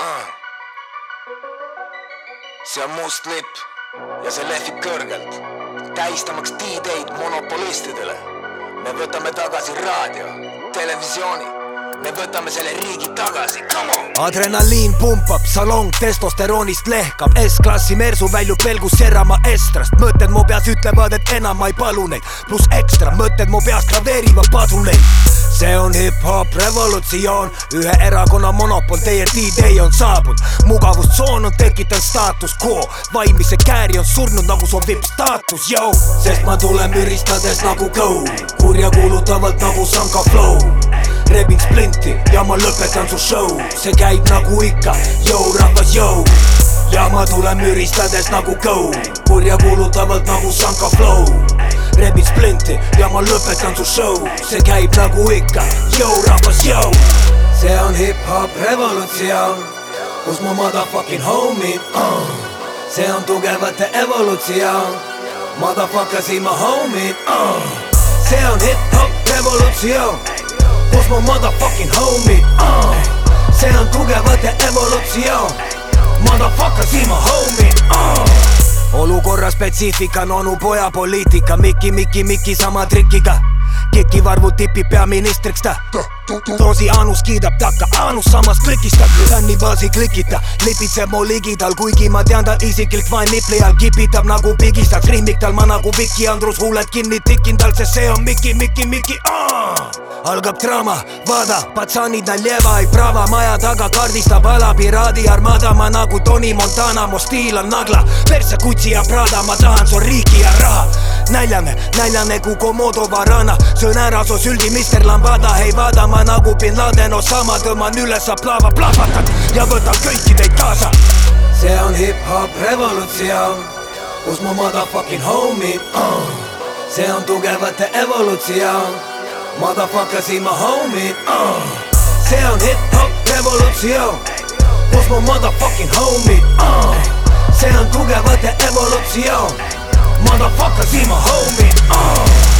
uh.. see on must lipp ja see lehvib kõrgelt, tähistamaks D-Day'd monopolistidele. me võtame tagasi raadio, televisiooni, me võtame selle riigi tagasi, come on. adrenaliin pumpab, salong testosteroonist lehkab, S-klassi mersu väljub pelgus Serrama estrast, mõtted mu peas ütlevad, et enam ma ei palu neid, pluss ekstra mõtted mu peas graveerivad padruneid. see on hip-hop revolutsioon, ühe erakonna monopol, teie D-Day on saabunud, mugavustsoon on tekitanud staatus quo, vaimise kääri on surnud nagu sobib staatus, jõu, sest ma tulen müristades nagu go, kurjakuulutavalt nagu Sanka Flow rebin splinti ja ma lõpetan su show, see käib nagu ikka, jõu rahvas, jõu. ja ma tulen müristades nagu go, kurjakuulutavalt nagu Sanka Flow. rebin splinti ja ma lõpetan su show, see käib nagu ikka, jõu rahvas, jõu. see on hip-hop revolutsioon, kus mu motherfucking homie uh.. see on tugevate evolutsioon, motherfucker siin ma homie uh.. see on hip-hop revolutsioon kus mu motherfucking homie? Uh. see on tugevate evolutsioon, motherfucker siin ma homie. Uh. olukorra spetsiifika on onu poja poliitika, Mikki, Mikki, Mikki sama trikiga. Kekivarvu tipib peaministriks ta. Toosi Anus kiidab takka, Anus samas klikistab Tänni baasi klikita, lipitseb mu ligidal, kuigi ma tean ta isiklik vaen nipli all kipitab nagu pigistaks Rihmik tal. Ma nagu Viki Andrus, huuled kinni tikin tal, sest see on Mikki, Mikki, Mikki uh. Algab draama, vaada, patsanid Naljeva ei prava maja taga kaardistab ala piraadi armada, ma nagu Tony Montana, mu stiil on nagla, perse Gucci ja Prada, ma tahan su riiki ja raha. näljane, näljane kui Komodo varana, söön ära su süldi, Mr Lambada, ei vaada ma nagu bin Laden Osama, tõmban üles aplaava, plahvatan ja võtan kõiki teid kaasa. see on hip-hop revolutsioon, kus mu motherfucking homie uh.. see on tugevate evolutsioon Motherfucker siin ma homie uh. see on hip-hop revolutsioon, kus mu motherfucking homie uh. see on tugevate evolutsioon Motherfucker siin ma homie uh.